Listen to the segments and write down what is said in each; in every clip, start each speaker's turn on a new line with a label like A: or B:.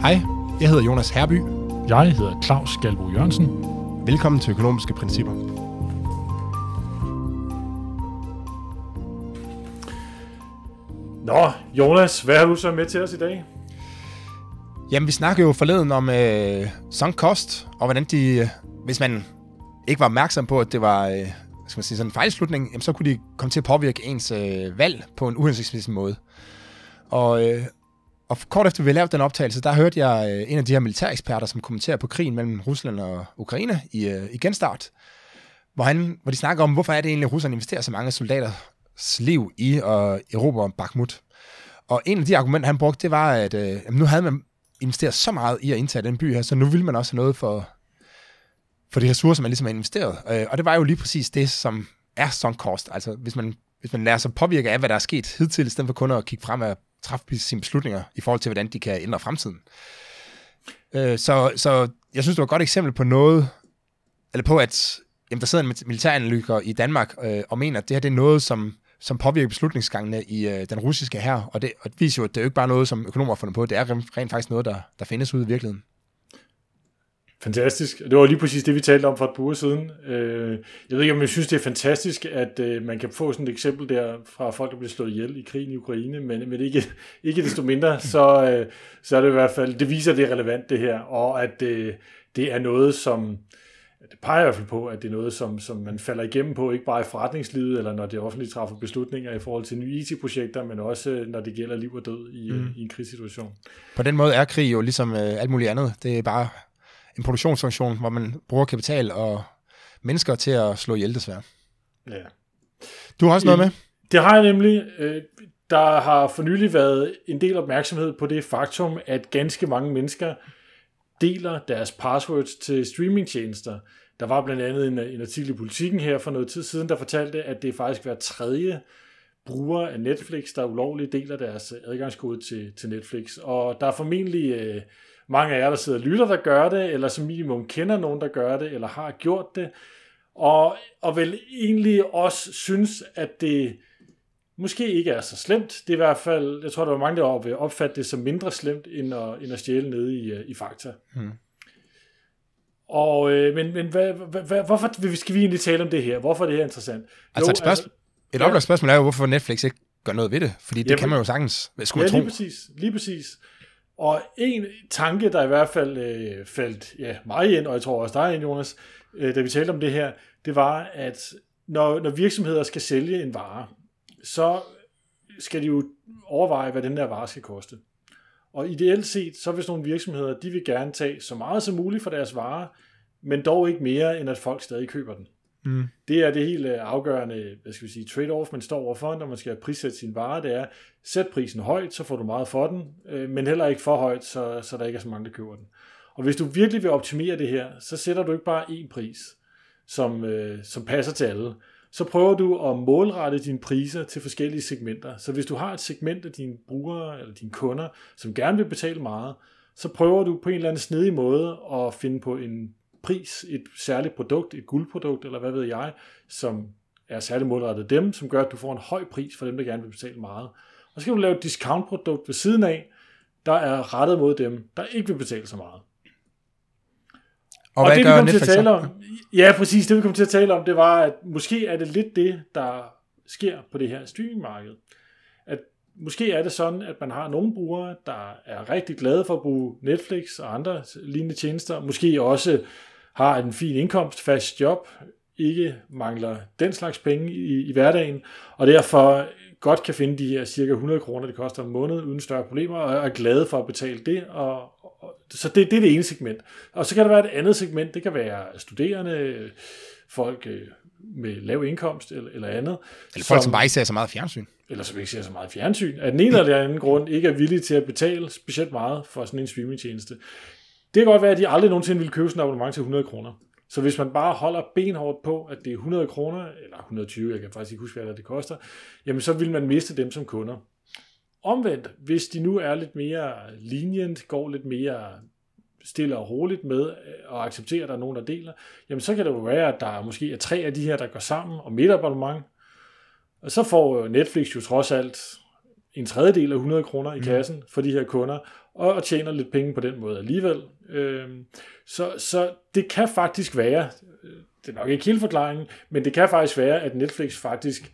A: Hej, jeg hedder Jonas Herby.
B: Jeg hedder Claus Galbo Jørgensen.
A: Velkommen til Økonomiske Principper.
B: Nå, Jonas, hvad har du så med til os i dag?
A: Jamen, vi snakkede jo forleden om øh, sunk cost, og hvordan de, øh, hvis man ikke var opmærksom på, at det var øh, skal man sige, sådan en fejlslutning, jamen, så kunne de komme til at påvirke ens øh, valg på en uhensigtsmæssig måde. Og, øh, og kort efter vi lavede den optagelse, der hørte jeg øh, en af de her militæreksperter, som kommenterer på krigen mellem Rusland og Ukraine i, øh, i genstart, hvor, han, hvor de snakker om, hvorfor er det egentlig, at Rusland investerer så mange soldaters liv i at erobre Bakhmut. Og en af de argumenter, han brugte, det var, at øh, nu havde man investeret så meget i at indtage den by her, så nu vil man også have noget for, for de ressourcer, man ligesom har investeret. Øh, og det var jo lige præcis det, som er sunk cost. Altså, hvis man, hvis man lader sig påvirke af, hvad der er sket hidtil, i stedet for kun at kigge frem træffe sine beslutninger i forhold til, hvordan de kan ændre fremtiden. Øh, så, så jeg synes, det var et godt eksempel på noget, eller på, at jamen, der sidder en militæranalytiker i Danmark øh, og mener, at det her det er noget, som, som påvirker beslutningsgangene i øh, den russiske her, og det, og det viser jo, at det er jo ikke bare noget, som økonomer har fundet på, det er rent, rent faktisk noget, der, der findes ude i virkeligheden.
B: Fantastisk. Det var lige præcis det, vi talte om for et par uger siden. Øh, jeg ved ikke, om jeg synes, det er fantastisk, at øh, man kan få sådan et eksempel der fra folk, der bliver slået ihjel i krigen i Ukraine, men, men ikke, ikke desto mindre, så, øh, så er det i hvert fald, det viser, at det er relevant det her, og at det er noget, som, det peger i hvert fald på, at det er noget, som, som man falder igennem på, ikke bare i forretningslivet, eller når det offentlige træffer beslutninger i forhold til nye IT-projekter, men også når det gælder liv og død i, mm. i en krigssituation.
A: På den måde er krig jo ligesom alt muligt andet. Det er bare en produktionsfunktion, hvor man bruger kapital og mennesker til at slå ihjel desværre.
B: Ja.
A: Du har også noget med?
B: Det har jeg nemlig. Øh, der har for nylig været en del opmærksomhed på det faktum, at ganske mange mennesker deler deres passwords til streamingtjenester. Der var blandt andet en, en artikel i Politiken her for noget tid siden, der fortalte, at det faktisk hver tredje bruger af Netflix, der ulovligt deler deres adgangskode til, til Netflix. Og der er formentlig øh, mange af jer, der sidder og lytter, der gør det, eller som minimum kender nogen, der gør det, eller har gjort det, og, og vel egentlig også synes, at det måske ikke er så slemt. Det er i hvert fald, jeg tror, der var mange, der vil opfatte det som mindre slemt, end at, end at stjæle nede i, øh, i Fakta. Hmm. Og, øh, men, men hvad, hvad, hvorfor skal vi egentlig tale om det her? Hvorfor er det her interessant?
A: Altså jo, et, spørgsmål, altså, et oplagt spørgsmål er jo, hvorfor Netflix ikke gør noget ved det? Fordi det ja, kan man jo sagtens, skulle
B: ja, tro. lige præcis. Lige præcis. Og en tanke, der i hvert fald øh, faldt ja, mig ind, og jeg tror også dig ind, Jonas, øh, da vi talte om det her, det var, at når, når virksomheder skal sælge en vare, så skal de jo overveje, hvad den der vare skal koste. Og ideelt set, så hvis nogle virksomheder, de vil gerne tage så meget som muligt for deres varer, men dog ikke mere, end at folk stadig køber den. Mm. Det er det helt øh, afgørende hvad skal vi sige, trade-off, man står overfor, når man skal prissætte sin vare. Det er, sæt prisen højt, så får du meget for den, øh, men heller ikke for højt, så, så der ikke er så mange, der køber den. Og hvis du virkelig vil optimere det her, så sætter du ikke bare én pris, som, øh, som passer til alle. Så prøver du at målrette dine priser til forskellige segmenter. Så hvis du har et segment af dine brugere eller dine kunder, som gerne vil betale meget, så prøver du på en eller anden snedig måde at finde på en pris, et særligt produkt, et guldprodukt, eller hvad ved jeg, som er særligt målrettet dem, som gør, at du får en høj pris for dem, der gerne vil betale meget. Og så kan du lave et discountprodukt ved siden af, der er rettet mod dem, der ikke vil betale så meget.
A: Og, og hvad
B: det,
A: gør
B: vi
A: Netflix
B: til at tale om, Ja, præcis. Det vi kom til at tale om, det var, at måske er det lidt det, der sker på det her streamingmarked. At måske er det sådan, at man har nogle brugere, der er rigtig glade for at bruge Netflix og andre lignende tjenester. Måske også har en fin indkomst, fast job, ikke mangler den slags penge i, i hverdagen, og derfor godt kan finde de her cirka 100 kroner, det koster om måned, uden større problemer, og er glade for at betale det. Og, og, så det, det er det ene segment. Og så kan der være et andet segment, det kan være studerende, folk øh, med lav indkomst eller, eller andet.
A: Eller folk, som, som bare ikke ser så meget fjernsyn.
B: Eller som ikke ser så meget fjernsyn. Af den ene eller anden grund ikke er villige til at betale specielt meget for sådan en streamingtjeneste. Det kan godt være, at de aldrig nogensinde vil købe sådan en abonnement til 100 kroner. Så hvis man bare holder benhårdt på, at det er 100 kroner, eller 120, jeg kan faktisk ikke huske, hvad det koster, jamen så vil man miste dem som kunder. Omvendt, hvis de nu er lidt mere lenient, går lidt mere stille og roligt med og accepterer, at der er nogen, der deler, jamen så kan det jo være, at der måske er tre af de her, der går sammen om et abonnement. Og så får Netflix jo trods alt en tredjedel af 100 kroner i mm. kassen for de her kunder, og, og tjener lidt penge på den måde alligevel. Øh, så, så det kan faktisk være, øh, det er nok ikke hele forklaringen, men det kan faktisk være, at Netflix faktisk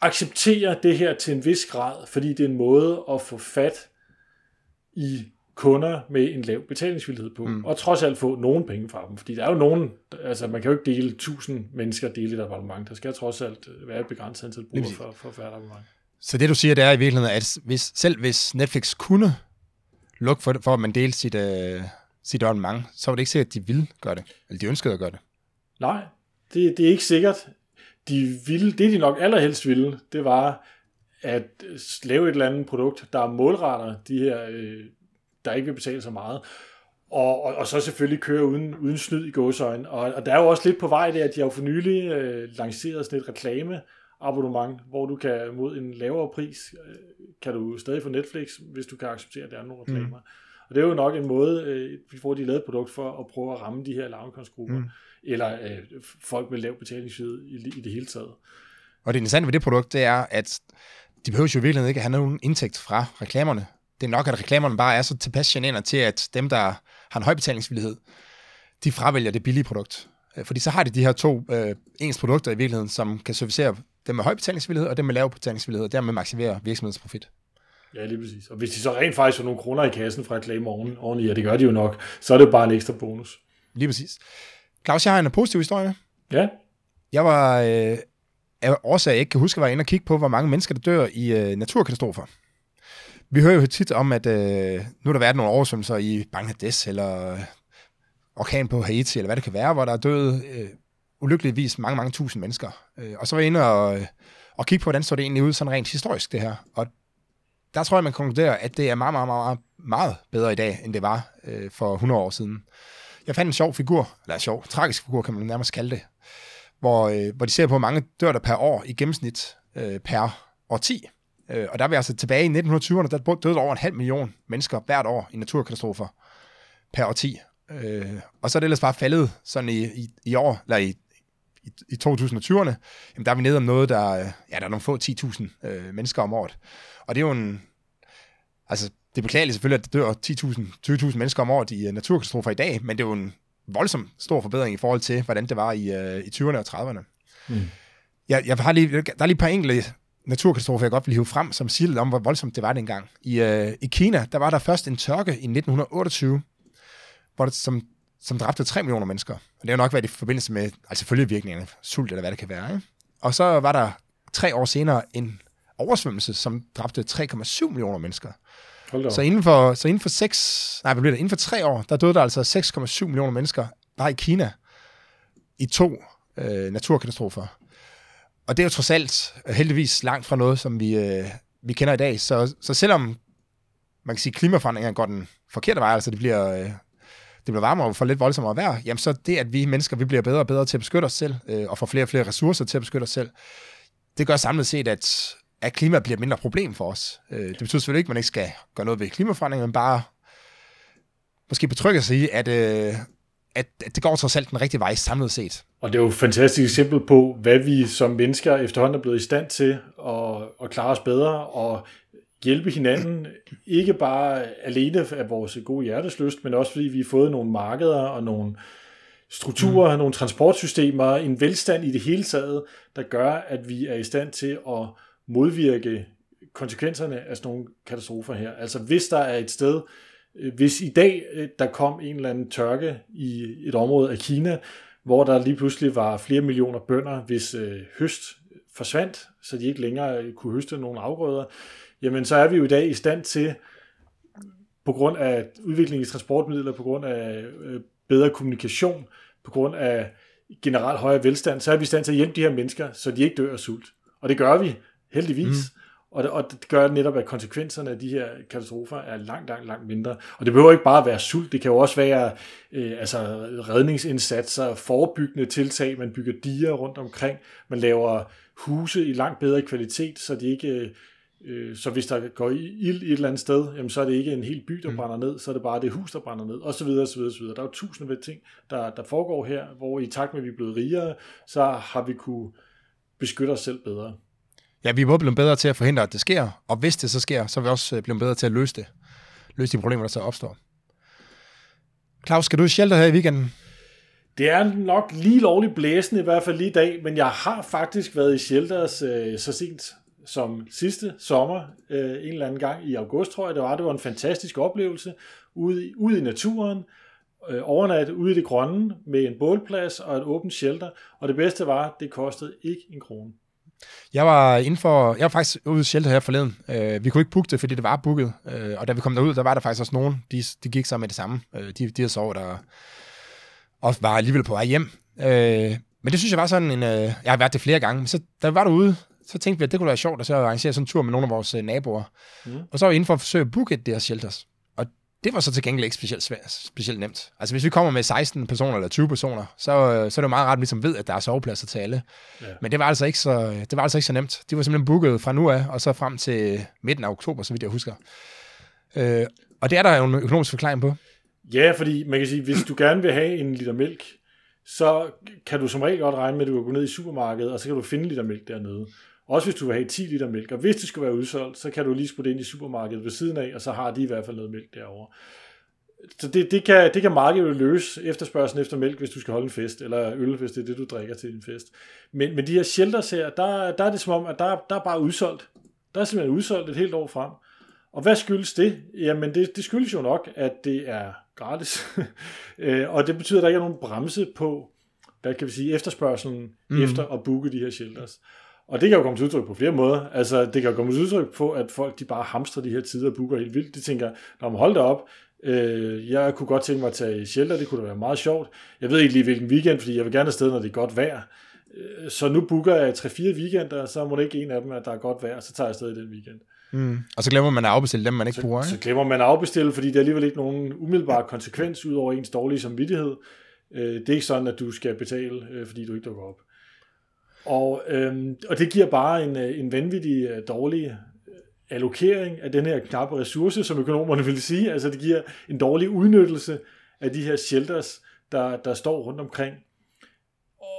B: accepterer det her til en vis grad, fordi det er en måde at få fat i kunder med en lav betalingsvillighed på, mm. og trods alt få nogen penge fra dem. Fordi der er jo nogen, altså man kan jo ikke dele 1000 mennesker dele et abonnement. Der skal trods alt være et begrænset antal brugere for, for at abonnement.
A: Så det du siger, det er i virkeligheden, at hvis, selv hvis Netflix kunne lukke for, for at man delte sit, øh, sit abonnement, så var det ikke sikkert, at de ville gøre det, eller de ønskede at gøre det.
B: Nej, det, det er ikke sikkert. De ville, det de nok allerhelst ville, det var at lave et eller andet produkt, der målretter de her øh, der ikke vil betale så meget. Og, og, og så selvfølgelig køre uden, uden snyd i gåsøjne. Og, og der er jo også lidt på vej der, at de har jo for nylig øh, lanceret sådan et reklame abonnement, hvor du kan mod en lavere pris, øh, kan du stadig få Netflix, hvis du kan acceptere, at der er nogle reklamer. Mm. Og det er jo nok en måde, øh, hvor de lavet et produkt for at prøve at ramme de her lavindkomstgrupper, mm. eller øh, folk med lav betalingsvid i, i det hele taget.
A: Og det interessante ved det produkt, det er, at de behøver jo virkelig ikke have nogen indtægt fra reklamerne det er nok, at reklamerne bare er så tilpas generende til, at dem, der har en høj betalingsvillighed, de fravælger det billige produkt. Øh, fordi så har de de her to øh, ens produkter i virkeligheden, som kan servicere dem med høj betalingsvillighed og dem med lav betalingsvillighed, og dermed maksimere virksomhedens profit.
B: Ja, lige præcis. Og hvis de så rent faktisk får nogle kroner i kassen fra reklame oven, oven i, ja, det gør de jo nok, så er det bare en ekstra bonus.
A: Lige præcis. Claus, jeg har en positiv historie med.
B: Ja.
A: Jeg var, øh, af årsag, jeg ikke kan huske, var inde og kigge på, hvor mange mennesker, der dør i øh, naturkatastrofer. Vi hører jo tit om, at øh, nu har der været nogle oversvømmelser i Bangladesh, eller øh, orkan på Haiti, eller hvad det kan være, hvor der er døde øh, ulykkeligvis mange, mange tusind mennesker. Øh, og så var jeg inde og, øh, og kigge på, hvordan så det egentlig ud sådan rent historisk, det her. Og der tror jeg, man konkluderer, at det er meget, meget, meget, meget bedre i dag, end det var øh, for 100 år siden. Jeg fandt en sjov figur, eller sjov, tragisk figur, kan man nærmest kalde det, hvor, øh, hvor de ser på, hvor mange dør der per år i gennemsnit øh, per årti. Øh, og der er vi altså tilbage i 1920'erne, der døde over en halv million mennesker hvert år i naturkatastrofer per årti. Øh, og så er det ellers bare faldet sådan i, i, i år, eller i, i, i 2020'erne, jamen der er vi nede om noget, der, ja, der er nogle få 10.000 øh, mennesker om året. Og det er jo en, altså det er beklageligt selvfølgelig, at der dør 10.000, 20.000 mennesker om året i uh, naturkatastrofer i dag, men det er jo en voldsom stor forbedring i forhold til, hvordan det var i, uh, i 20'erne og 30'erne. Mm. Jeg, jeg har lige, der er lige et par enkelte naturkatastrofe, jeg godt vil hive frem, som siger lidt om, hvor voldsomt det var dengang. I, øh, I Kina, der var der først en tørke i 1928, hvor det, som, som dræbte 3 millioner mennesker. Og det har nok været i forbindelse med altså følgevirkningerne, sult eller hvad det kan være. Ikke? Og så var der tre år senere en oversvømmelse, som dræbte 3,7 millioner mennesker. Så inden for, så inden for seks, nej, hvad bliver det? Inden for tre år, der døde der altså 6,7 millioner mennesker bare i Kina i to øh, naturkatastrofer. Og det er jo trods alt heldigvis langt fra noget, som vi, øh, vi kender i dag. Så, så selvom man kan sige, at klimaforandringerne går den forkerte vej, altså det bliver, øh, det bliver varmere og får lidt voldsommere vejr, jamen så det, at vi mennesker vi bliver bedre og bedre til at beskytte os selv, øh, og får flere og flere ressourcer til at beskytte os selv, det gør samlet set, at, at klima bliver et mindre problem for os. Øh, det betyder selvfølgelig ikke, at man ikke skal gøre noget ved klimaforandringerne, men bare måske betrygge sig i, at, øh, at, at det går trods alt den rigtige vej samlet set.
B: Og det er jo et fantastisk eksempel på, hvad vi som mennesker efterhånden er blevet i stand til at, at klare os bedre og hjælpe hinanden, ikke bare alene af vores gode hjertesløst, men også fordi vi har fået nogle markeder og nogle strukturer, mm. nogle transportsystemer, en velstand i det hele taget, der gør, at vi er i stand til at modvirke konsekvenserne af sådan nogle katastrofer her. Altså hvis der er et sted, hvis i dag der kom en eller anden tørke i et område af Kina, hvor der lige pludselig var flere millioner bønder, hvis øh, høst forsvandt, så de ikke længere kunne høste nogle afgrøder, jamen så er vi jo i dag i stand til, på grund af udvikling i transportmidler, på grund af øh, bedre kommunikation, på grund af generelt højere velstand, så er vi i stand til at hjælpe de her mennesker, så de ikke dør af sult. Og det gør vi, heldigvis. Mm. Og det, og det gør netop, at konsekvenserne af de her katastrofer er langt, langt, langt mindre. Og det behøver ikke bare være sult, det kan jo også være øh, altså redningsindsatser, forebyggende tiltag, man bygger diger rundt omkring, man laver huse i langt bedre kvalitet, så de ikke... Øh, så hvis der går ild et eller andet sted, jamen så er det ikke en hel by, der mm. brænder ned, så er det bare det hus, der brænder ned, og så videre, så videre, så videre. Der er jo tusinder af ting, der, der foregår her, hvor i takt med, at vi er blevet rigere, så har vi kunne beskytte os selv bedre.
A: Ja, vi er både blevet bedre til at forhindre, at det sker, og hvis det så sker, så er vi også øh, blevet bedre til at løse det. løse de problemer, der så opstår. Claus, skal du i shelter her i weekenden?
B: Det er nok lige lovligt blæsende, i hvert fald lige i dag, men jeg har faktisk været i shelters øh, så sent som sidste sommer, øh, en eller anden gang i august, tror jeg det var. Det var en fantastisk oplevelse ude, ude i naturen, øh, overnat ude i det grønne med en bålplads og et åbent shelter, og det bedste var, det kostede ikke en krone.
A: Jeg var inden for, jeg var faktisk ude i shelter her forleden. Øh, vi kunne ikke booke det, fordi det var booket. Øh, og da vi kom derud, der var der faktisk også nogen, de, de gik så med det samme. Øh, de, de havde sovet der og var alligevel på vej hjem. Øh, men det synes jeg var sådan en, øh, jeg har været det flere gange, men så da vi var derude, så tænkte vi, at det kunne være sjovt at så arrangere sådan en tur med nogle af vores øh, naboer. Mm. Og så var vi inden for at forsøge at booke det her shelters. Og det var så til gengæld ikke specielt, svært, specielt nemt. Altså hvis vi kommer med 16 personer eller 20 personer, så, øh, så er det jo meget ret, at vi som ved, at der er sovepladser til alle. Ja. Men det var, altså ikke så, det var altså ikke så nemt. De var simpelthen booket fra nu af, og så frem til midten af oktober, så vidt jeg husker. Øh, og det er der jo en økonomisk forklaring på.
B: Ja, fordi man kan sige, hvis du gerne vil have en liter mælk, så kan du som regel godt regne med, at du kan gå ned i supermarkedet, og så kan du finde en liter mælk dernede. Også hvis du vil have 10 liter mælk. Og hvis det skal være udsolgt, så kan du lige sputte ind i supermarkedet ved siden af, og så har de i hvert fald noget mælk derovre. Så det, det, kan, det kan markedet løse efterspørgselen efter mælk, hvis du skal holde en fest, eller øl, hvis det er det, du drikker til din fest. Men, men de her shelters her, der, der er det som om, at der, der er bare udsolgt. Der er simpelthen udsolgt et helt år frem. Og hvad skyldes det? Jamen det, det skyldes jo nok, at det er gratis. Øh, og det betyder, at der ikke er nogen bremse på, hvad kan vi sige, efterspørgselen mm. efter at booke de her shelters. Og det kan jo komme til udtryk på flere måder. Altså, det kan jo komme til udtryk på, at folk de bare hamstrer de her tider og booker helt vildt. De tænker, når man holder op, øh, jeg kunne godt tænke mig at tage shelter, det kunne da være meget sjovt. Jeg ved ikke lige hvilken weekend, fordi jeg vil gerne afsted, når det er godt vejr. Øh, så nu booker jeg 3-4 weekender, så må det ikke en af dem, at der er godt vejr, så tager jeg afsted i den weekend.
A: Mm. Og så glemmer man at afbestille dem, man ikke
B: så,
A: bruger. Ikke?
B: Så glemmer man at afbestille, fordi det er alligevel ikke nogen umiddelbar konsekvens ud over ens dårlige samvittighed. Øh, det er ikke sådan, at du skal betale, øh, fordi du ikke dukker op. Og, øhm, og det giver bare en, øh, en vanvittig øh, dårlig øh, allokering af den her knappe ressource, som økonomerne vil sige. Altså det giver en dårlig udnyttelse af de her shelters, der, der står rundt omkring.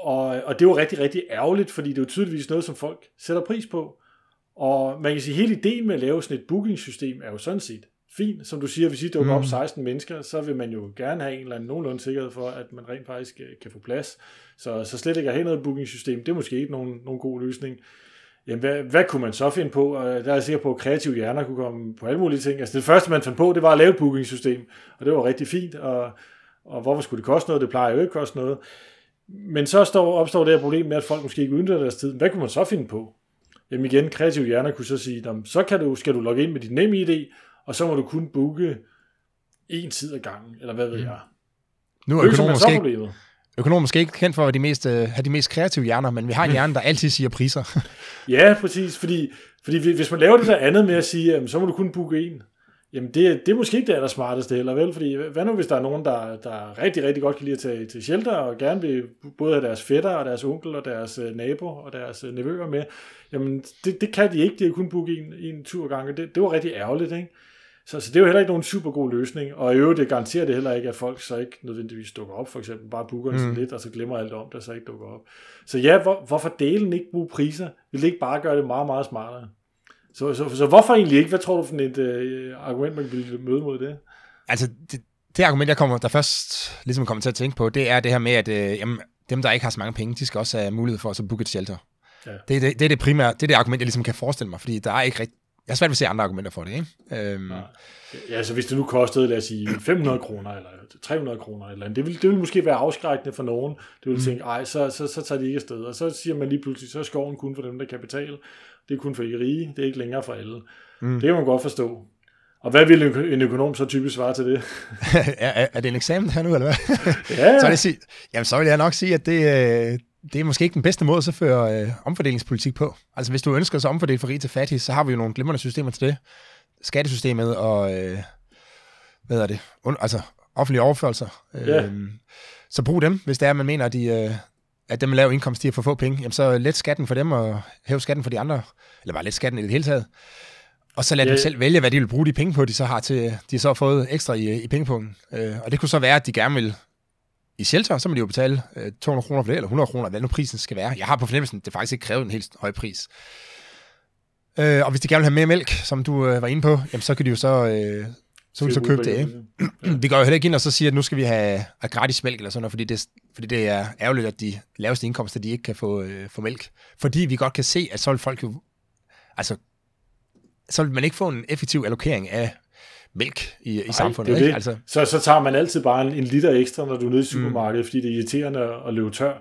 B: Og, og det er jo rigtig, rigtig ærgerligt, fordi det er jo tydeligvis noget, som folk sætter pris på. Og man kan sige, at hele ideen med at lave sådan et bookingsystem er jo sådan set fint. Som du siger, hvis I dukker mm. op 16 mennesker, så vil man jo gerne have en eller anden nogenlunde sikkerhed for, at man rent faktisk øh, kan få plads. Så, så slet ikke at have noget bookingsystem, det er måske ikke nogen, nogen god løsning. Jamen, hvad, hvad kunne man så finde på? Og der er jeg sikker på, at kreative hjerner kunne komme på alle mulige ting. Altså, det første, man fandt på, det var at lave et bookingsystem, og det var rigtig fint, og, og hvorfor skulle det koste noget? Det plejer jo ikke at koste noget. Men så står, opstår det her problem med, at folk måske ikke udnytter deres tid. Hvad kunne man så finde på? Jamen igen, kreative hjerner kunne så sige, så kan du, skal du logge ind med dit nemme ID, og så må du kun booke en tid ad gangen, eller hvad ved mm. jeg.
A: Nu er økonomer måske, ikke, økonomer måske ikke kendt for at de mest, uh, have de mest kreative hjerner, men vi har en hjerne, der altid siger priser.
B: ja, præcis, fordi, fordi hvis man laver det der andet med at sige, jamen, så må du kun booke en, Jamen, det, det er måske ikke det aller smarteste heller, vel? Fordi hvad nu, hvis der er nogen, der, der rigtig, rigtig godt kan lide at tage til shelter, og gerne vil både have deres fætter, og deres onkel, og deres øh, nabo, og deres øh, nevøer med? Jamen, det, det kan de ikke. De har kun booket en, en tur gang, det, det var rigtig ærgerligt, ikke? Så, så det er jo heller ikke nogen super god løsning, og i øvrigt det garanterer det heller ikke, at folk så ikke nødvendigvis dukker op, for eksempel bare booker mm. lidt, og så glemmer alt om det, så ikke dukker op. Så ja, hvor, hvorfor delen ikke bruge priser? Vil det ikke bare gøre det meget, meget smartere? Så, så, så hvorfor egentlig ikke? Hvad tror du for et øh, argument, man vil møde mod det?
A: Altså, det, det argument, jeg kommer, der først ligesom kommer til at tænke på, det er det her med, at øh, jamen, dem, der ikke har så mange penge, de skal også have mulighed for at så booke et shelter. Ja. Det, det, det, er det primære, det er det argument, jeg ligesom kan forestille mig, fordi der er ikke rigtig, jeg har svært ved at se andre argumenter for det, ikke? Øhm. Ja.
B: altså hvis det nu kostede, lad os sige, 500 kroner, eller 300 kroner, eller andet, det vil, det vil måske være afskrækkende for nogen. Det vil mm. tænke, ej, så, så, så tager de ikke afsted. Og så siger man lige pludselig, så er skoven kun for dem, der kan betale. Det er kun for de rige, det er ikke længere for alle. Mm. Det kan man godt forstå. Og hvad vil en økonom så typisk svare til det?
A: er, er det en eksamen her nu, eller hvad? ja. så, vil sige, jamen, så vil jeg nok sige, at det, øh, det er måske ikke den bedste måde at føre øh, omfordelingspolitik på. Altså hvis du ønsker så omfordele fra rig til fattig, så har vi jo nogle glimrende systemer til det. Skattesystemet og, øh, hvad er det, Und, altså offentlige overførelser. Øh, så brug dem, hvis det er, man mener, at de, øh, at dem med lav indkomst, de har for få penge, jamen så let skatten for dem og hæve skatten for de andre, eller bare let skatten i det hele taget. Og så lad ja. dem selv vælge, hvad de vil bruge de penge på, de så har til, de så har fået ekstra i, i pengepunkten. Øh, og det kunne så være, at de gerne vil i shelter, så må de jo betale øh, 200 kroner for det, eller 100 kroner, hvad nu prisen skal være. Jeg har på fornemmelsen, det faktisk ikke krævet en helt høj pris. Øh, og hvis de gerne vil have mere mælk, som du øh, var inde på, jamen, så kan de jo så, øh, så så købe det, ikke? vi går jo heller ikke ind og så siger, at nu skal vi have, have gratis mælk eller sådan noget, fordi det, fordi det er ærgerligt, at de laveste indkomster, de ikke kan få, øh, få mælk. Fordi vi godt kan se, at så vil folk jo, altså, så vil man ikke få en effektiv allokering af mælk i, i samfundet.
B: Det
A: ikke?
B: det. Altså. Så, så tager man altid bare en, en liter ekstra, når du er nede i supermarkedet, mm. fordi det er irriterende at løbe tør.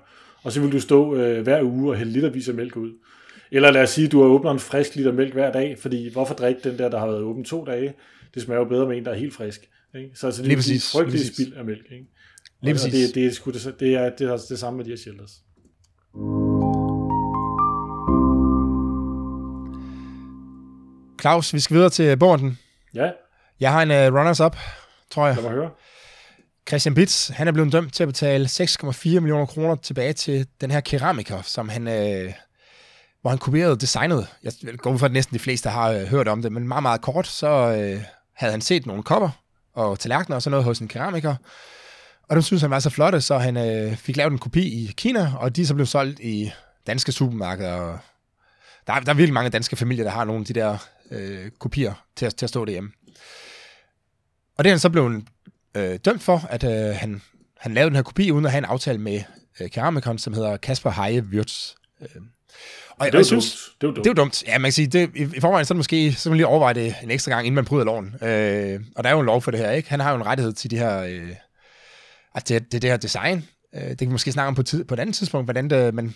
B: Og så vil du stå øh, hver uge og hælde litervis af mælk ud. Eller lad os sige, at du har åbnet en frisk liter mælk hver dag, fordi hvorfor drikke den der, der har været åben to dage? Det smager jo bedre med en, der er helt frisk. Ikke? Så altså, det er et frygteligt spild af mælk. Ikke? Lige præcis. Og det, det, er, sgu, det, det, er, det er det samme med de her shelters.
A: Claus, vi skal videre til Borden.
B: Ja.
A: Jeg har en uh, runners-up, tror jeg.
B: Lad mig høre.
A: Christian Bitz, han er blevet dømt til at betale 6,4 millioner kroner tilbage til den her keramiker, som han, øh, hvor han kopierede designet. Jeg går ud fra, at næsten de fleste har øh, hørt om det, men meget, meget kort, så øh, havde han set nogle kopper og tallerkener og sådan noget hos en keramiker, og dem synes han var så flotte, så han øh, fik lavet en kopi i Kina, og de så blev solgt i danske supermarkeder. Og der, er, der er virkelig mange danske familier, der har nogle af de der øh, kopier til at, til at stå derhjemme. Og det er han så blevet øh, dømt for, at øh, han, han lavede den her kopi, uden at have en aftale med øh, keramikeren, som hedder Kasper Heie Wirtz. Øh.
B: Og, det er jo dumt. Det jo dumt.
A: Det er dumt. Ja, man kan sige, det, i, i forvejen så er det måske, så man lige overveje det en ekstra gang, inden man bryder loven. Øh, og der er jo en lov for det her, ikke? Han har jo en rettighed til de her, øh, at det, det, det her design. Øh, det kan vi måske snakke om på, tid, på et andet tidspunkt, hvordan, det, man,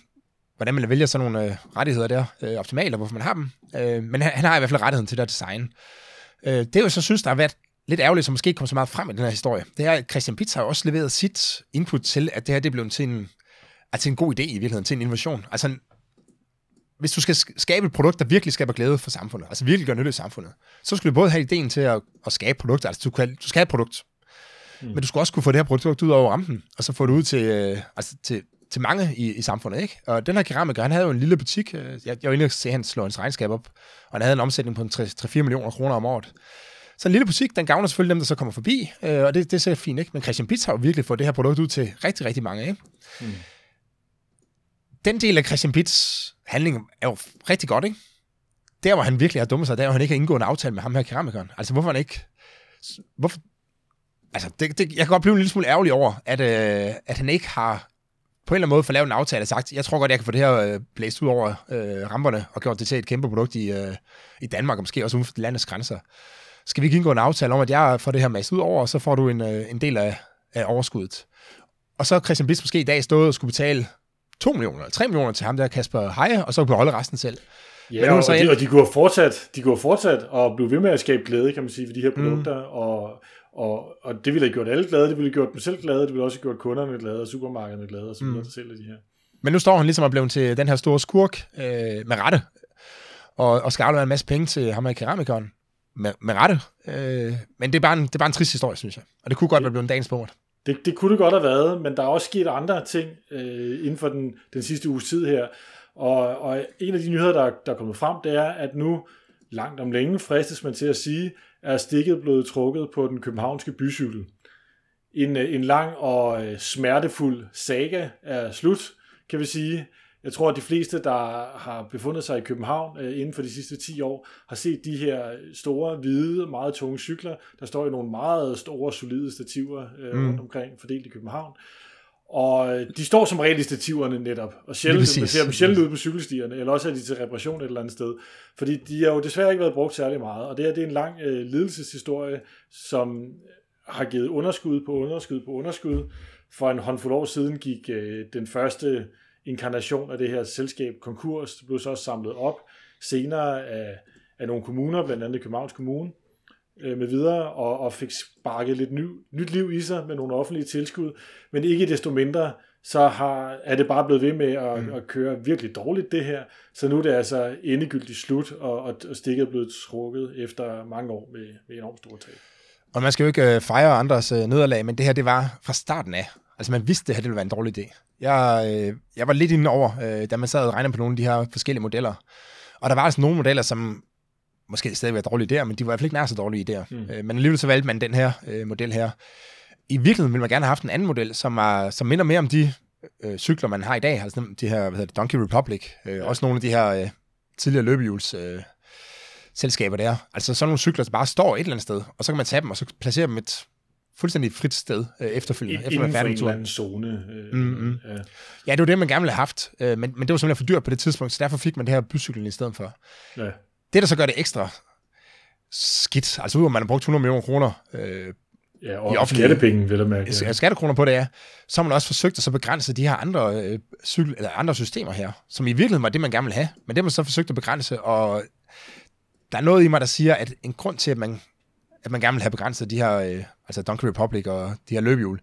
A: hvordan man vælger sådan nogle øh, rettigheder der øh, optimalt, og hvorfor man har dem. Øh, men han, han har i hvert fald rettigheden til det her design. Øh, det er jo så synes, der har været lidt ærgerligt, som måske ikke kom så meget frem i den her historie, det er, at Christian Pitts har også leveret sit input til, at det her det blevet til en, altså en god idé i virkeligheden, til en innovation. Altså, hvis du skal skabe et produkt, der virkelig skaber glæde for samfundet, altså virkelig gør nytte i samfundet, så skal du både have ideen til at, at skabe produkter, altså du, kan, du skal have et produkt, mm. men du skal også kunne få det her produkt ud over rampen, og så få det ud til, øh, altså til, til mange i, i samfundet, ikke? Og den her keramiker, han havde jo en lille butik, øh, jeg, jeg var inde og se, han slår hans regnskab op, og han havde en omsætning på 3-4 millioner kroner om året. Så en lille butik, den gavner selvfølgelig dem, der så kommer forbi, øh, og det, det ser fint, ikke? Men Christian Pitts har jo virkelig fået det her produkt ud til rigtig, rigtig mange, ikke? Mm. Den del af Christian Pitts handling er jo rigtig godt, ikke? Der, hvor han virkelig har dummet sig, der hvor han ikke har indgået en aftale med ham her keramikeren. Altså, hvorfor han ikke... Hvorfor, altså, det, det, jeg kan godt blive en lille smule ærgerlig over, at, øh, at han ikke har på en eller anden måde få lavet en aftale og sagt, jeg tror godt, jeg kan få det her øh, blæst ud over øh, ramperne og gjort det til et kæmpe produkt i, øh, i Danmark, og måske også uden for landets grænser skal vi ikke indgå en aftale om, at jeg får det her masset ud over, og så får du en, øh, en del af, af overskuddet. Og så Christian Blitz måske i dag stået og skulle betale 2 millioner eller 3 millioner til ham der, Kasper Heje, og så kunne holde resten selv.
B: Ja, Men og, så de, og de kunne have fortsat, de kunne have fortsat og blive ved med at skabe glæde, kan man sige, ved de her mm. produkter, mm. og, og, og det ville have gjort alle glade, det ville have gjort dem selv glade, det ville også have gjort kunderne glade, og supermarkederne glade, og så videre, mm. selv de her.
A: Men nu står han ligesom og blevet til den her store skurk øh, med rette, og, og skal aflevere en masse penge til ham her keramikeren med, med rette. Øh, men det er, bare en, det er bare en trist historie, synes jeg. Og det kunne godt være blevet en dagens punkt.
B: Det, det kunne det godt have været, men der er også sket andre ting øh, inden for den, den sidste uges tid her. Og, og en af de nyheder, der, der er kommet frem, det er, at nu langt om længe fristes man til at sige, er stikket blevet trukket på den københavnske bycykel. En, øh, en lang og øh, smertefuld saga er slut, kan vi sige. Jeg tror, at de fleste, der har befundet sig i København øh, inden for de sidste 10 år, har set de her store, hvide, meget tunge cykler, der står i nogle meget store, solide stativer øh, mm. rundt omkring, fordelt i København. Og de står som regel i stativerne netop, og sjældent, man ser dem sjældent ud på cykelstierne, eller også er de til reparation et eller andet sted. Fordi de har jo desværre ikke været brugt særlig meget, og det her det er en lang øh, lidelseshistorie, som har givet underskud på underskud på underskud. For en håndfuld år siden gik øh, den første inkarnation af det her selskab konkurs. Det blev så også samlet op senere af, af nogle kommuner, blandt andet Københavns Kommune, øh, med videre, og, og fik sparket lidt ny, nyt liv i sig med nogle offentlige tilskud. Men ikke desto mindre, så har, er det bare blevet ved med at, mm. at køre virkelig dårligt det her. Så nu er det altså endegyldigt slut, og, og, og stikket er blevet trukket efter mange år med, med enormt store tab.
A: Og man skal jo ikke øh, fejre andres øh, nederlag, men det her det var fra starten af. Altså man vidste, at det her ville være en dårlig idé. Jeg, øh, jeg var lidt inde over, øh, da man sad og regnede på nogle af de her forskellige modeller. Og der var altså nogle modeller, som måske stadig var dårlige idéer, men de var i hvert fald ikke nær så dårlige idéer. Mm. Øh, men alligevel så valgte man den her øh, model her. I virkeligheden ville man gerne have haft en anden model, som, er, som minder mere om de øh, cykler, man har i dag. Altså de her, hvad hedder det, Donkey Republic. Øh, ja. Også nogle af de her øh, tidligere løbehjuls øh, selskaber der. Altså sådan nogle cykler, der bare står et eller andet sted, og så kan man tage dem, og så placere dem et fuldstændig frit sted øh, efterfølgende.
B: Inden efter for en eller anden zone. Øh,
A: mm-hmm. ja. ja, det var det, man gerne ville have haft, øh, men, men det var simpelthen for dyrt på det tidspunkt, så derfor fik man det her bycyklen i stedet for. Ja. Det, der så gør det ekstra skidt, altså udover man har brugt 100 millioner kroner øh,
B: Ja, og i skattepenge, vil jeg mærke.
A: Ja. Skattekroner på det, ja. Så har man også forsøgt at så begrænse de her andre, øh, cykel, eller andre systemer her, som i virkeligheden var det, man gerne ville have. Men det har man så forsøgt at begrænse, og der er noget i mig, der siger, at en grund til, at man, at man gerne vil have begrænset de her, øh, altså Donkey Republic og de her løbehjul,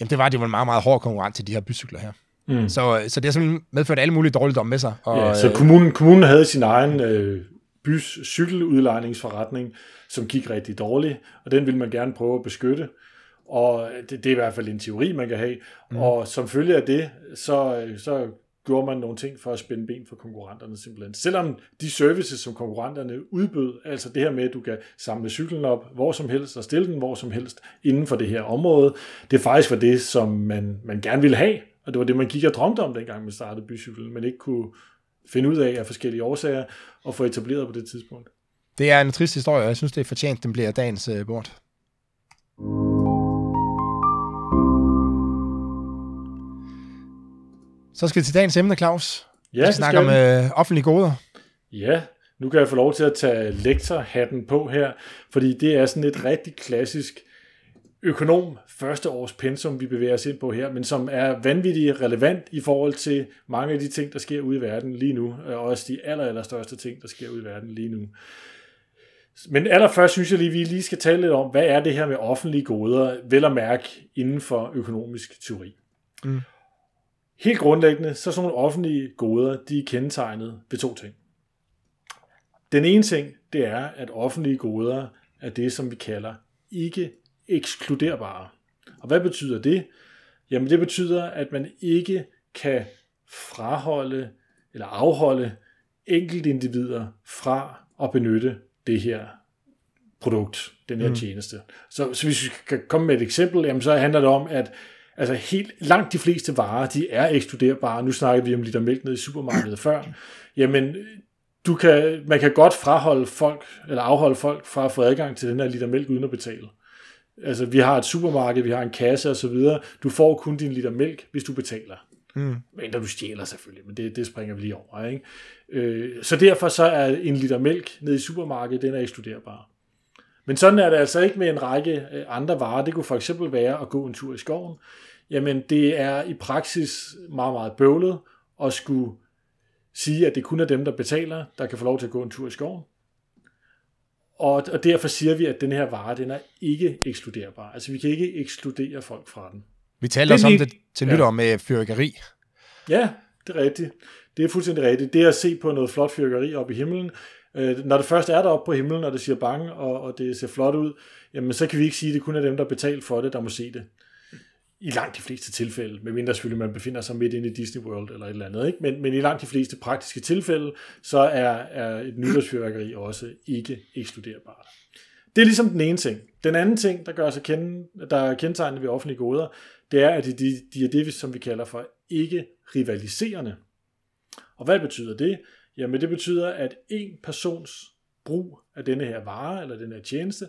A: jamen det var, at det var en meget, meget hård konkurrent til de her bycykler her. Mm. Så, så det har simpelthen medført alle mulige dårligdomme med sig.
B: Og, ja, så kommunen, kommunen havde sin egen øh, bys cykeludlejningsforretning, som gik rigtig dårligt, og den ville man gerne prøve at beskytte. Og det, det er i hvert fald en teori, man kan have. Mm. Og som følge af det, så, så gjorde man nogle ting for at spænde ben for konkurrenterne simpelthen. Selvom de services, som konkurrenterne udbød, altså det her med, at du kan samle cyklen op hvor som helst og stille den hvor som helst inden for det her område, det faktisk var det, som man, man gerne ville have. Og det var det, man gik og drømte om, dengang man startede bycyklen, men ikke kunne finde ud af af forskellige årsager og få etableret på det tidspunkt.
A: Det er en trist historie, og jeg synes, det er fortjent, den bliver dagens øh, uh, bord. Så skal vi til dagens emne, Claus. Ja, vi skal snakke om uh, offentlige goder.
B: Ja, nu kan jeg få lov til at tage lektorhatten på her, fordi det er sådan et rigtig klassisk økonom første års pensum, vi bevæger os ind på her, men som er vanvittigt relevant i forhold til mange af de ting, der sker ude i verden lige nu, og også de aller, aller største ting, der sker ude i verden lige nu. Men allerførst synes jeg lige, vi lige skal tale lidt om, hvad er det her med offentlige goder, vel at mærke inden for økonomisk teori. Mm. Helt grundlæggende, så sådan nogle offentlige goder, de er kendetegnet ved to ting. Den ene ting, det er, at offentlige goder er det, som vi kalder ikke ekskluderbare. Og hvad betyder det? Jamen det betyder, at man ikke kan fraholde eller afholde enkeltindivider fra at benytte det her produkt, den her mm. tjeneste. Så, så hvis vi kan komme med et eksempel, jamen, så handler det om, at altså helt langt de fleste varer, de er ekskluderbare. Nu snakker vi om liter mælk nede i supermarkedet før. Jamen, du kan, man kan godt fraholde folk, eller afholde folk fra at få adgang til den her liter mælk uden at betale. Altså, vi har et supermarked, vi har en kasse videre. Du får kun din liter mælk, hvis du betaler. Mm. Men du stjæler selvfølgelig, men det, det springer vi lige over. Ikke? Øh, så derfor så er en liter mælk nede i supermarkedet, den er ekskluderbar. Men sådan er det altså ikke med en række øh, andre varer. Det kunne for eksempel være at gå en tur i skoven. Jamen, det er i praksis meget, meget bøvlet at skulle sige, at det kun er dem, der betaler, der kan få lov til at gå en tur i skoven. Og, og derfor siger vi, at den her vare, den er ikke ekskluderbar. Altså, vi kan ikke ekskludere folk fra den.
A: Vi talte også om det til nytår ja. med fyrkeri.
B: Ja, det er rigtigt. Det er fuldstændig rigtigt. Det at se på noget flot fyrkeri op i himlen, øh, når det først er der på himlen, og det siger bange, og, og det ser flot ud, jamen så kan vi ikke sige, at det kun er dem, der betaler for det, der må se det. I langt de fleste tilfælde, medmindre selvfølgelig man befinder sig midt inde i Disney World eller et eller andet, ikke? Men, men i langt de fleste praktiske tilfælde, så er, er et nytårsfyrværkeri også ikke ekskluderbart. Det er ligesom den ene ting. Den anden ting, der gør sig kende, der er kendetegnet ved offentlige goder, det er, at de, de, de er det, som vi kalder for ikke-rivaliserende. Og hvad betyder det? Jamen det betyder, at en persons brug af denne her vare eller den her tjeneste,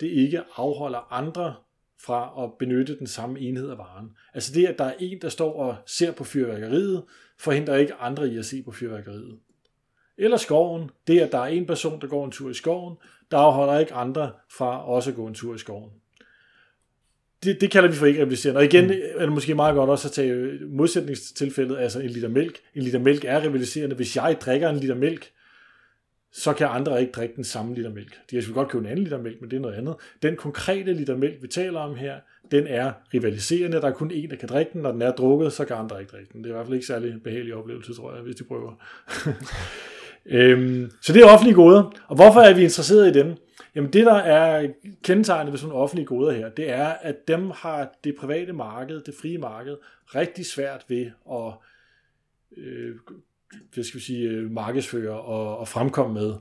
B: det ikke afholder andre fra at benytte den samme enhed af varen. Altså det, at der er en, der står og ser på fyrværkeriet, forhindrer ikke andre i at se på fyrværkeriet. Eller skoven, det at der er en person, der går en tur i skoven, der afholder ikke andre fra også at gå en tur i skoven det, det kalder vi for ikke rivaliserende. Og igen mm. er det måske meget godt også at tage modsætningstilfældet, altså en liter mælk. En liter mælk er rivaliserende. Hvis jeg drikker en liter mælk, så kan andre ikke drikke den samme liter mælk. De kan godt købe en anden liter mælk, men det er noget andet. Den konkrete liter mælk, vi taler om her, den er rivaliserende. Der er kun en, der kan drikke den. Når den er drukket, så kan andre ikke drikke den. Det er i hvert fald ikke særlig behagelig oplevelse, tror jeg, hvis de prøver. øhm, så det er offentlige goder. Og hvorfor er vi interesseret i dem? Jamen det, der er kendetegnet ved sådan nogle offentlige goder her, det er, at dem har det private marked, det frie marked, rigtig svært ved at øh, hvad skal vi sige, øh, markedsføre og, og fremkomme med.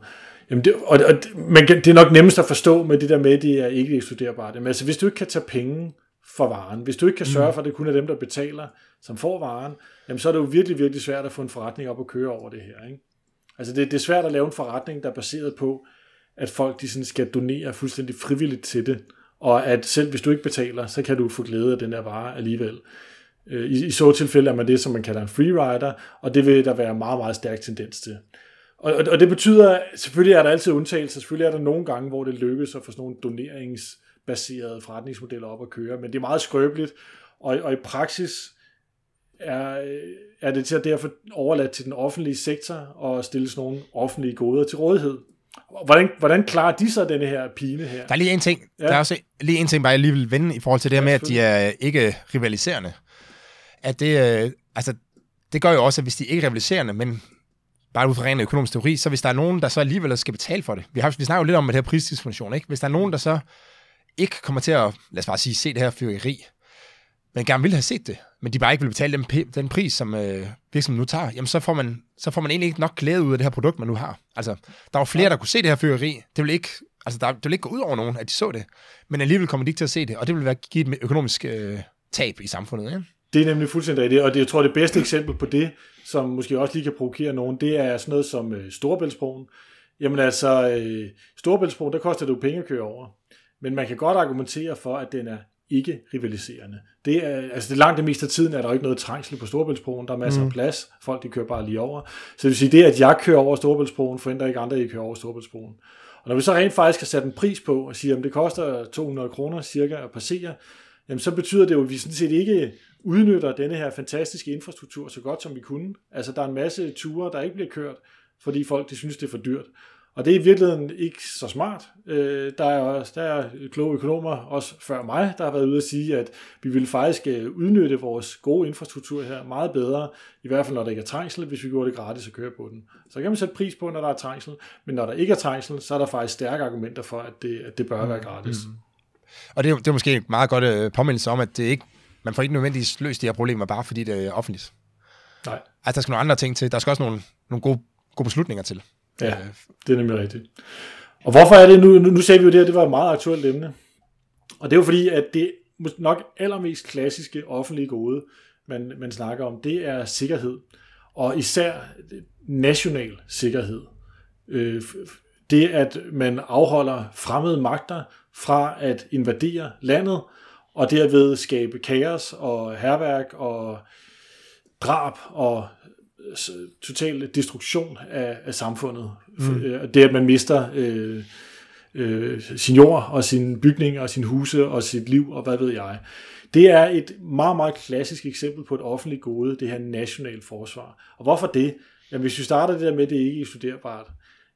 B: Jamen det, og, og man kan, det er nok nemmest at forstå med det der med, at det er ikke ekskluderbart. Men altså, hvis du ikke kan tage penge for varen, hvis du ikke kan sørge mm. for, at det kun er dem, der betaler, som får varen, jamen så er det jo virkelig, virkelig svært at få en forretning op og køre over det her. Ikke? Altså det, det er svært at lave en forretning, der er baseret på, at folk de sådan skal donere fuldstændig frivilligt til det, og at selv hvis du ikke betaler, så kan du få glæde af den her vare alligevel. Øh, I, I så tilfælde er man det, som man kalder en freerider, og det vil der være meget, meget stærk tendens til. Og, og, og det betyder, selvfølgelig er der altid undtagelser, selvfølgelig er der nogle gange, hvor det lykkes at få sådan nogle doneringsbaserede forretningsmodeller op at køre, men det er meget skrøbeligt, og, og i praksis er, er det til at derfor overladt til den offentlige sektor og stille sådan nogle offentlige goder til rådighed. Hvordan, hvordan klarer de så denne her pine her?
A: Der er lige en ting, ja. der er også lige en ting, bare jeg lige vil vende i forhold til det her ja, med, at de er ikke rivaliserende. At det, øh, altså, det gør jo også, at hvis de ikke er rivaliserende, men bare ud fra ren økonomisk teori, så hvis der er nogen, der så alligevel skal betale for det. Vi, har, vi snakker jo lidt om det her prisdisposition, ikke? Hvis der er nogen, der så ikke kommer til at, lad os bare sige, se det her fyrværkeri, men gerne vil have set det, men de bare ikke vil betale den, den pris, som øh, virksomheden nu tager, jamen så får, man, så får man egentlig ikke nok glæde ud af det her produkt, man nu har. Altså, der var flere, der kunne se det her fyrværkeri. Det vil ikke, altså, der, det vil ikke gå ud over nogen, at de så det, men alligevel kommer de ikke til at se det, og det vil være, give et økonomisk øh, tab i samfundet. Ikke?
B: Det er nemlig fuldstændig det, og det, jeg tror, det bedste eksempel på det, som måske også lige kan provokere nogen, det er sådan noget som øh, Storebæltsbroen. Jamen altså, øh, Storebæltsbroen, der koster det jo penge at køre over. Men man kan godt argumentere for, at den er ikke rivaliserende. Det er, altså det langt det meste af tiden er der jo ikke noget trængsel på Storebæltsbroen. Der er masser mm. af plads. Folk de kører bare lige over. Så det vil sige, det at jeg kører over Storebæltsbroen, forhindrer ikke andre, at I kører over Storebæltsbroen. Og når vi så rent faktisk har sat en pris på og siger, at det koster 200 kroner cirka at passere, jamen så betyder det jo, at vi sådan set ikke udnytter denne her fantastiske infrastruktur så godt som vi kunne. Altså der er en masse ture, der ikke bliver kørt, fordi folk de synes, det er for dyrt. Og det er i virkeligheden ikke så smart. Øh, der er, også, der er kloge økonomer, også før mig, der har været ude at sige, at vi vil faktisk øh, udnytte vores gode infrastruktur her meget bedre, i hvert fald når der ikke er trængsel, hvis vi gjorde det gratis at køre på den. Så kan man sætte pris på, når der er trængsel, men når der ikke er trængsel, så er der faktisk stærke argumenter for, at det, at det bør være mm, gratis. Mm.
A: Og det er, det er måske et meget godt øh, påmindelse om, at det ikke, man får ikke nødvendigvis løst de her problemer, bare fordi det er offentligt.
B: Nej.
A: Altså, der skal nogle andre ting til. Der skal også nogle, nogle gode, gode beslutninger til.
B: Ja, det er nemlig rigtigt. Og hvorfor er det nu, nu, nu sagde vi jo det her, det var et meget aktuelt emne. Og det er jo fordi, at det nok allermest klassiske offentlige gode, man, man snakker om, det er sikkerhed. Og især national sikkerhed. Øh, det, at man afholder fremmede magter fra at invadere landet, og derved skabe kaos og herværk og drab og total destruktion af, af samfundet. Mm. Øh, det, at man mister øh, øh, sin jord og sine bygninger og sine huse og sit liv og hvad ved jeg. Det er et meget, meget klassisk eksempel på et offentligt gode, det her national forsvar. Og hvorfor det? Jamen, hvis vi starter det der med, at det ikke er studerbart.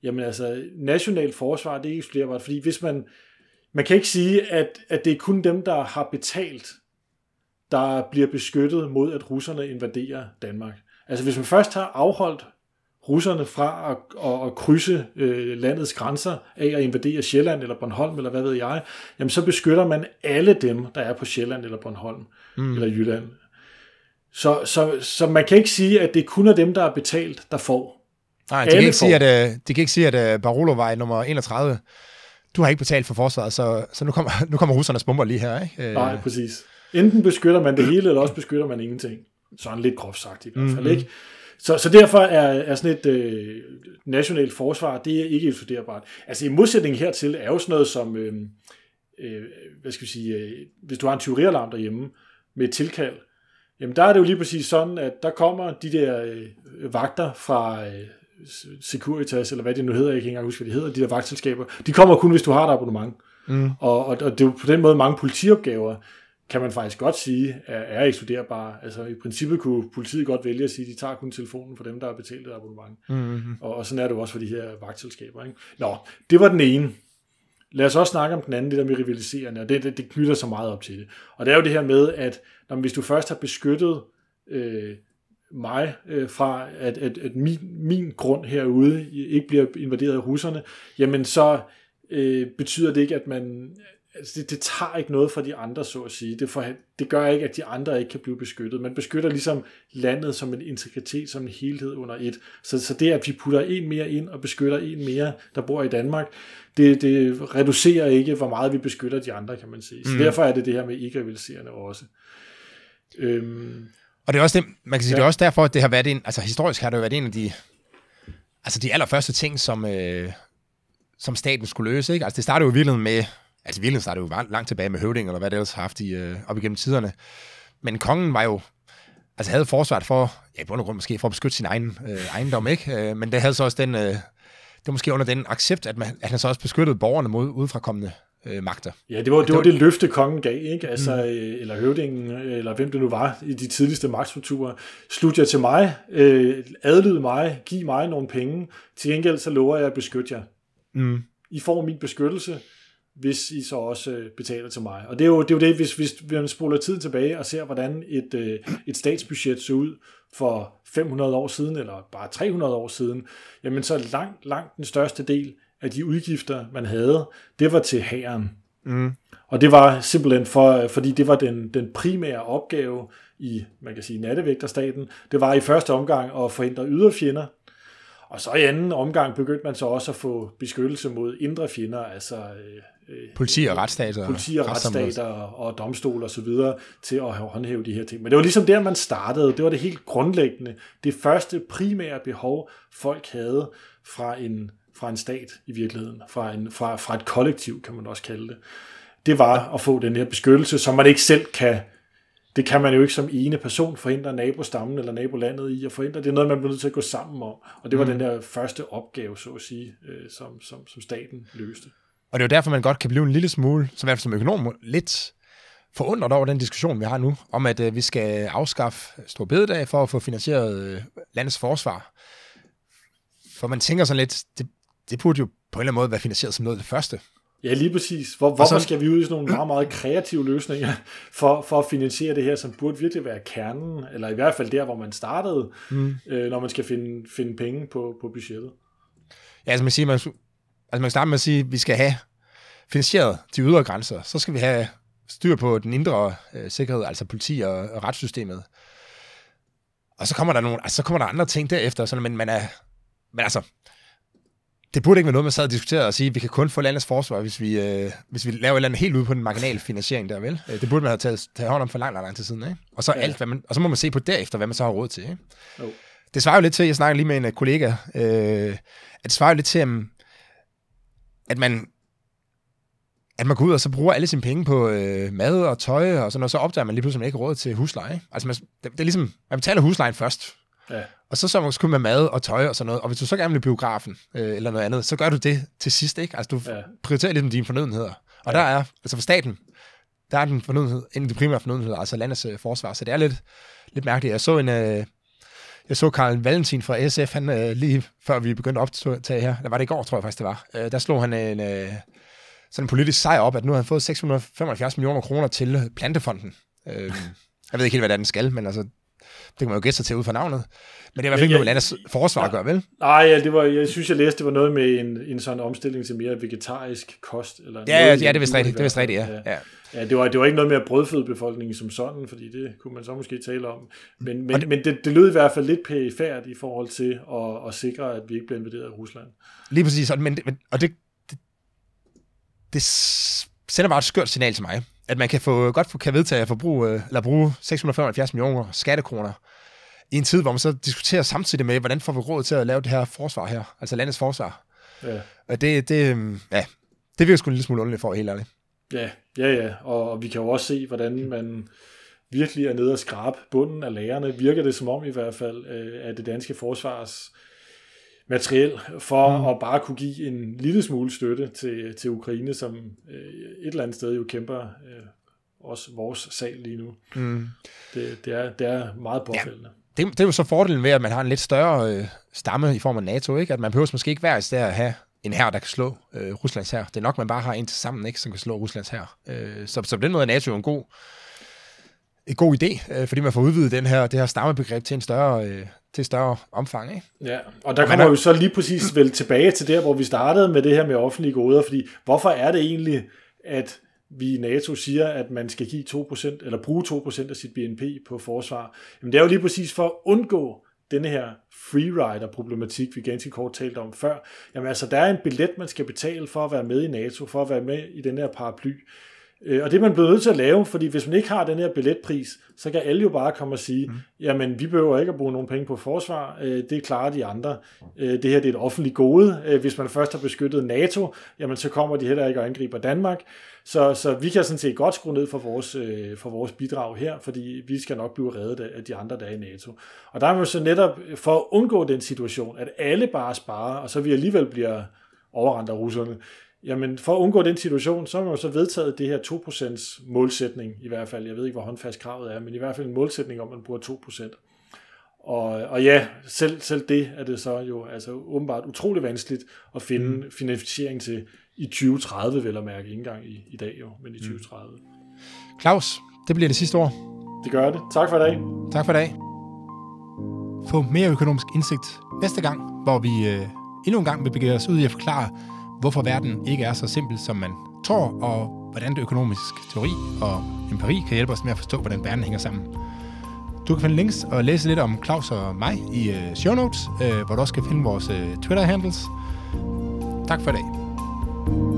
B: Jamen altså, national forsvar, det er ikke studerbart, fordi hvis man, man kan ikke sige, at, at det er kun dem, der har betalt, der bliver beskyttet mod, at russerne invaderer Danmark. Altså hvis man først har afholdt russerne fra at, at, at krydse øh, landets grænser af at invadere Sjælland eller Bornholm, eller hvad ved jeg, jamen så beskytter man alle dem, der er på Sjælland eller Bornholm mm. eller Jylland. Så, så, så man kan ikke sige, at det kun er dem, der er betalt, der får.
A: Nej, de kan, ikke sige, at, de kan ikke sige, at uh, Barolovej nummer 31, du har ikke betalt for forsvaret, så, så nu, kommer, nu kommer russernes bomber lige her. Ikke?
B: Nej, præcis. Enten beskytter man det hele, eller også beskytter man ingenting. Sådan lidt groft sagt i hvert fald, mm-hmm. ikke? Så, så derfor er, er sådan et øh, nationalt forsvar, det er ikke studerbart. Altså i modsætning hertil er jo sådan noget som, øh, øh, hvad skal vi sige, øh, hvis du har en tyverialarm derhjemme med et tilkald, jamen der er det jo lige præcis sådan, at der kommer de der øh, vagter fra øh, Securitas, eller hvad det nu hedder, jeg kan ikke engang huske, hvad de hedder, de der vagtselskaber, de kommer kun, hvis du har et abonnement. Mm. Og, og, og det er jo på den måde mange politiopgaver, kan man faktisk godt sige, er, er ekskluderbare. Altså i princippet kunne politiet godt vælge at sige, at de tager kun telefonen for dem, der har betalt et abonnement. Mm-hmm. Og, og sådan er det jo også for de her vagtselskaber. Ikke? Nå, det var den ene. Lad os også snakke om den anden, det der med rivaliserende, og det, det, det knytter så meget op til det. Og det er jo det her med, at når, hvis du først har beskyttet øh, mig øh, fra, at, at, at min, min grund herude ikke bliver invaderet af russerne, jamen så øh, betyder det ikke, at man altså det, det tager ikke noget fra de andre, så at sige. Det, for, det gør ikke, at de andre ikke kan blive beskyttet. Man beskytter ligesom landet som en integritet, som en helhed under et. Så, så det, at vi putter en mere ind og beskytter en mere, der bor i Danmark, det, det reducerer ikke, hvor meget vi beskytter de andre, kan man sige. Så mm. derfor er det det her med ikke-rivaliserende også.
A: Øhm, og det er også det, man kan sige, ja. det er også derfor, at det har været en, altså historisk har det jo været en af de altså de allerførste ting, som, øh, som staten skulle løse. Ikke? Altså det startede jo i virkeligheden med, altså i virkeligheden startede jo langt tilbage med høvding, eller hvad det ellers har haft i, øh, op igennem tiderne. Men kongen var jo, altså havde forsvaret for, ja i bund og grund måske for at beskytte sin egen øh, ejendom, ikke? Øh, men det havde så også den, øh, det var måske under den accept, at, man, at han så også beskyttede borgerne mod udefrakommende øh, magter.
B: Ja, det var det, var det løfte, kongen gav, ikke? Altså, mm. eller høvdingen, eller hvem det nu var i de tidligste magtstrukturer. Slut jer til mig, øh, adlyd mig, giv mig nogle penge, til gengæld så lover jeg at beskytte jer. Mm. I får min beskyttelse, hvis I så også øh, betaler til mig. Og det er jo det, er jo det hvis, hvis man spoler tiden tilbage og ser, hvordan et, øh, et statsbudget så ud for 500 år siden, eller bare 300 år siden, jamen så langt, langt den største del af de udgifter, man havde, det var til hæren. Mm. Og det var simpelthen for, fordi det var den, den primære opgave i, man kan sige, nattevægterstaten. Det var i første omgang at forhindre yderfjender, og så i anden omgang begyndte man så også at få beskyttelse mod indre fjender, altså
A: øh, øh politi og retsstater,
B: politi og retsstater og, og domstol og så videre til at håndhæve de her ting. Men det var ligesom der, man startede. Det var det helt grundlæggende. Det første primære behov, folk havde fra en, fra en stat i virkeligheden, fra, en, fra, fra et kollektiv, kan man også kalde det, det var at få den her beskyttelse, som man ikke selv kan det kan man jo ikke som ene person forhindre nabostammen eller nabolandet i at forhindre. Det er noget, man bliver nødt til at gå sammen om. Og det var mm. den der første opgave, så at sige, øh, som, som, som staten løste.
A: Og det er jo derfor, man godt kan blive en lille smule, som i hvert fald som økonom, lidt forundret over den diskussion, vi har nu, om at øh, vi skal afskaffe stor bededag for at få finansieret øh, landets forsvar. For man tænker sådan lidt, det, det burde jo på en eller anden måde være finansieret som noget af det første.
B: Ja, lige præcis. Hvor, hvorfor så, skal vi ud i sådan nogle meget, meget kreative løsninger for, for at finansiere det her, som burde virkelig være kernen, eller i hvert fald der, hvor man startede, mm. øh, når man skal finde, finde penge på, på budgettet?
A: Ja, altså man, siger, man, altså man kan starte med at sige, at vi skal have finansieret de ydre grænser. Så skal vi have styr på den indre øh, sikkerhed, altså politi og, og retssystemet. Og så kommer der nogle, altså, så kommer der andre ting derefter, sådan, men man er, men altså, det burde ikke være noget, man sad og diskuterede og sige, at vi kan kun få landets forsvar, hvis vi, øh, hvis vi laver et eller andet helt ude på den marginale finansiering der, vel? Øh, det burde man have taget, taget hånd om for lang, lang, lang tid siden, ikke? Og så, ja. alt, hvad man, og så må man se på derefter, hvad man så har råd til, ikke? Jo. Det svarer jo lidt til, jeg snakker lige med en øh, kollega, øh, at det svarer jo lidt til, at man at man går ud og så bruger alle sine penge på øh, mad og tøj og sådan noget, så opdager man lige pludselig, at man ikke har råd til husleje. Altså man, det, det, er ligesom, man betaler huslejen først, Ja. Og så så skulle med mad og tøj og sådan noget. Og hvis du så gerne vil biografen øh, eller noget andet, så gør du det til sidst, ikke? Altså du ja. prioriterer ligesom dine fornødenheder. Og ja. der er, altså for staten, der er den fornødenhed, en af de primære fornødenheder, altså landets øh, forsvar. Så det er lidt, lidt mærkeligt. Jeg så en, øh, jeg så Karl Valentin fra SF, han øh, lige før vi begyndte at optage her, der var det i går, tror jeg faktisk det var, øh, der slog han en, øh, sådan en politisk sejr op, at nu har han fået 675 millioner kroner til Plantefonden. Øh, jeg ved ikke helt, hvad det er, den skal, men altså, det kan man jo gætte sig til ud fra navnet. Men det er i hvert fald ikke noget, landets forsvar ja, gør, vel?
B: Nej, ja, det var, jeg synes, jeg læste, det var noget med en, en sådan omstilling til mere vegetarisk kost. Eller
A: ja, noget, ja, det er vist rigtigt, det er vist rigtigt, ja. ja.
B: Ja, det var, det var ikke noget med at brødføde befolkningen som sådan, fordi det kunne man så måske tale om. Men, men, det, men det, det lød i hvert fald lidt perifært i forhold til at, at sikre, at vi ikke bliver invaderet af Rusland.
A: Lige præcis, og, men, og det, det, det sender bare et skørt signal til mig, at man kan få, godt kan vedtage at forbruge, øh, eller bruge 675 millioner skattekroner i en tid, hvor man så diskuterer samtidig med, hvordan får vi råd til at lave det her forsvar her, altså landets forsvar. Ja. Og det, det, øhm, ja, det virker sgu en lille smule underligt for, helt ærligt.
B: Ja, ja, ja, og, og vi kan jo også se, hvordan man virkelig er nede og skrabe bunden af lærerne, virker det som om i hvert fald, øh, at det danske forsvars materiel for mm. at bare kunne give en lille smule støtte til, til Ukraine, som øh, et eller andet sted jo kæmper øh, også vores sag lige nu. Mm. Det, det, er, det er meget påfældende.
A: Ja, det, det er jo så fordelen ved, at man har en lidt større øh, stamme i form af NATO, ikke? at man behøver måske ikke hver sted at have en her, der kan slå øh, Ruslands her. Det er nok, man bare har en til sammen, ikke, som kan slå Ruslands her. Øh, så, så på den måde er NATO en god, en god idé, øh, fordi man får udvidet den her, det her stammebegreb til en større, øh, til større omfang. Ikke?
B: Ja, og der kommer er... vi så lige præcis vel tilbage til der, hvor vi startede med det her med offentlige goder, fordi hvorfor er det egentlig, at vi i NATO siger, at man skal give 2%, eller bruge 2% af sit BNP på forsvar? Jamen det er jo lige præcis for at undgå denne her freerider-problematik, vi ganske kort talte om før. Jamen altså, der er en billet, man skal betale for at være med i NATO, for at være med i den her paraply. Øh, og det er man blevet nødt til at lave, fordi hvis man ikke har den her billetpris, så kan alle jo bare komme og sige, mm. jamen vi behøver ikke at bruge nogen penge på forsvar, øh, det klarer de andre. Øh, det her det er et offentligt gode. Hvis man først har beskyttet NATO, jamen så kommer de heller ikke og angriber Danmark. Så, så vi kan sådan set godt skrue ned for vores, for vores bidrag her, fordi vi skal nok blive reddet af de andre, der er i NATO. Og der er man så netop for at undgå den situation, at alle bare sparer, og så vi alligevel bliver overrendt af russerne, Jamen, for at undgå den situation, så har man jo så vedtaget det her 2% målsætning, i hvert fald. Jeg ved ikke, hvor håndfast kravet er, men i hvert fald en målsætning om, at man bruger 2%. Og, og ja, selv, selv det er det så jo altså åbenbart utrolig vanskeligt at finde mm. finansiering til i 2030, vel at mærke, ikke engang i, i dag jo, men i 2030. Mm.
A: Claus, det bliver det sidste ord.
B: Det gør det. Tak for i dag.
A: Tak for i dag. Få mere økonomisk indsigt næste gang, hvor vi øh, endnu en gang vil begive os ud i at forklare, hvorfor verden ikke er så simpel, som man tror, og hvordan det økonomisk teori og empiri kan hjælpe os med at forstå, hvordan verden hænger sammen. Du kan finde links og læse lidt om Claus og mig i øh, show notes, øh, hvor du også kan finde vores øh, Twitter-handles. Tak for i dag.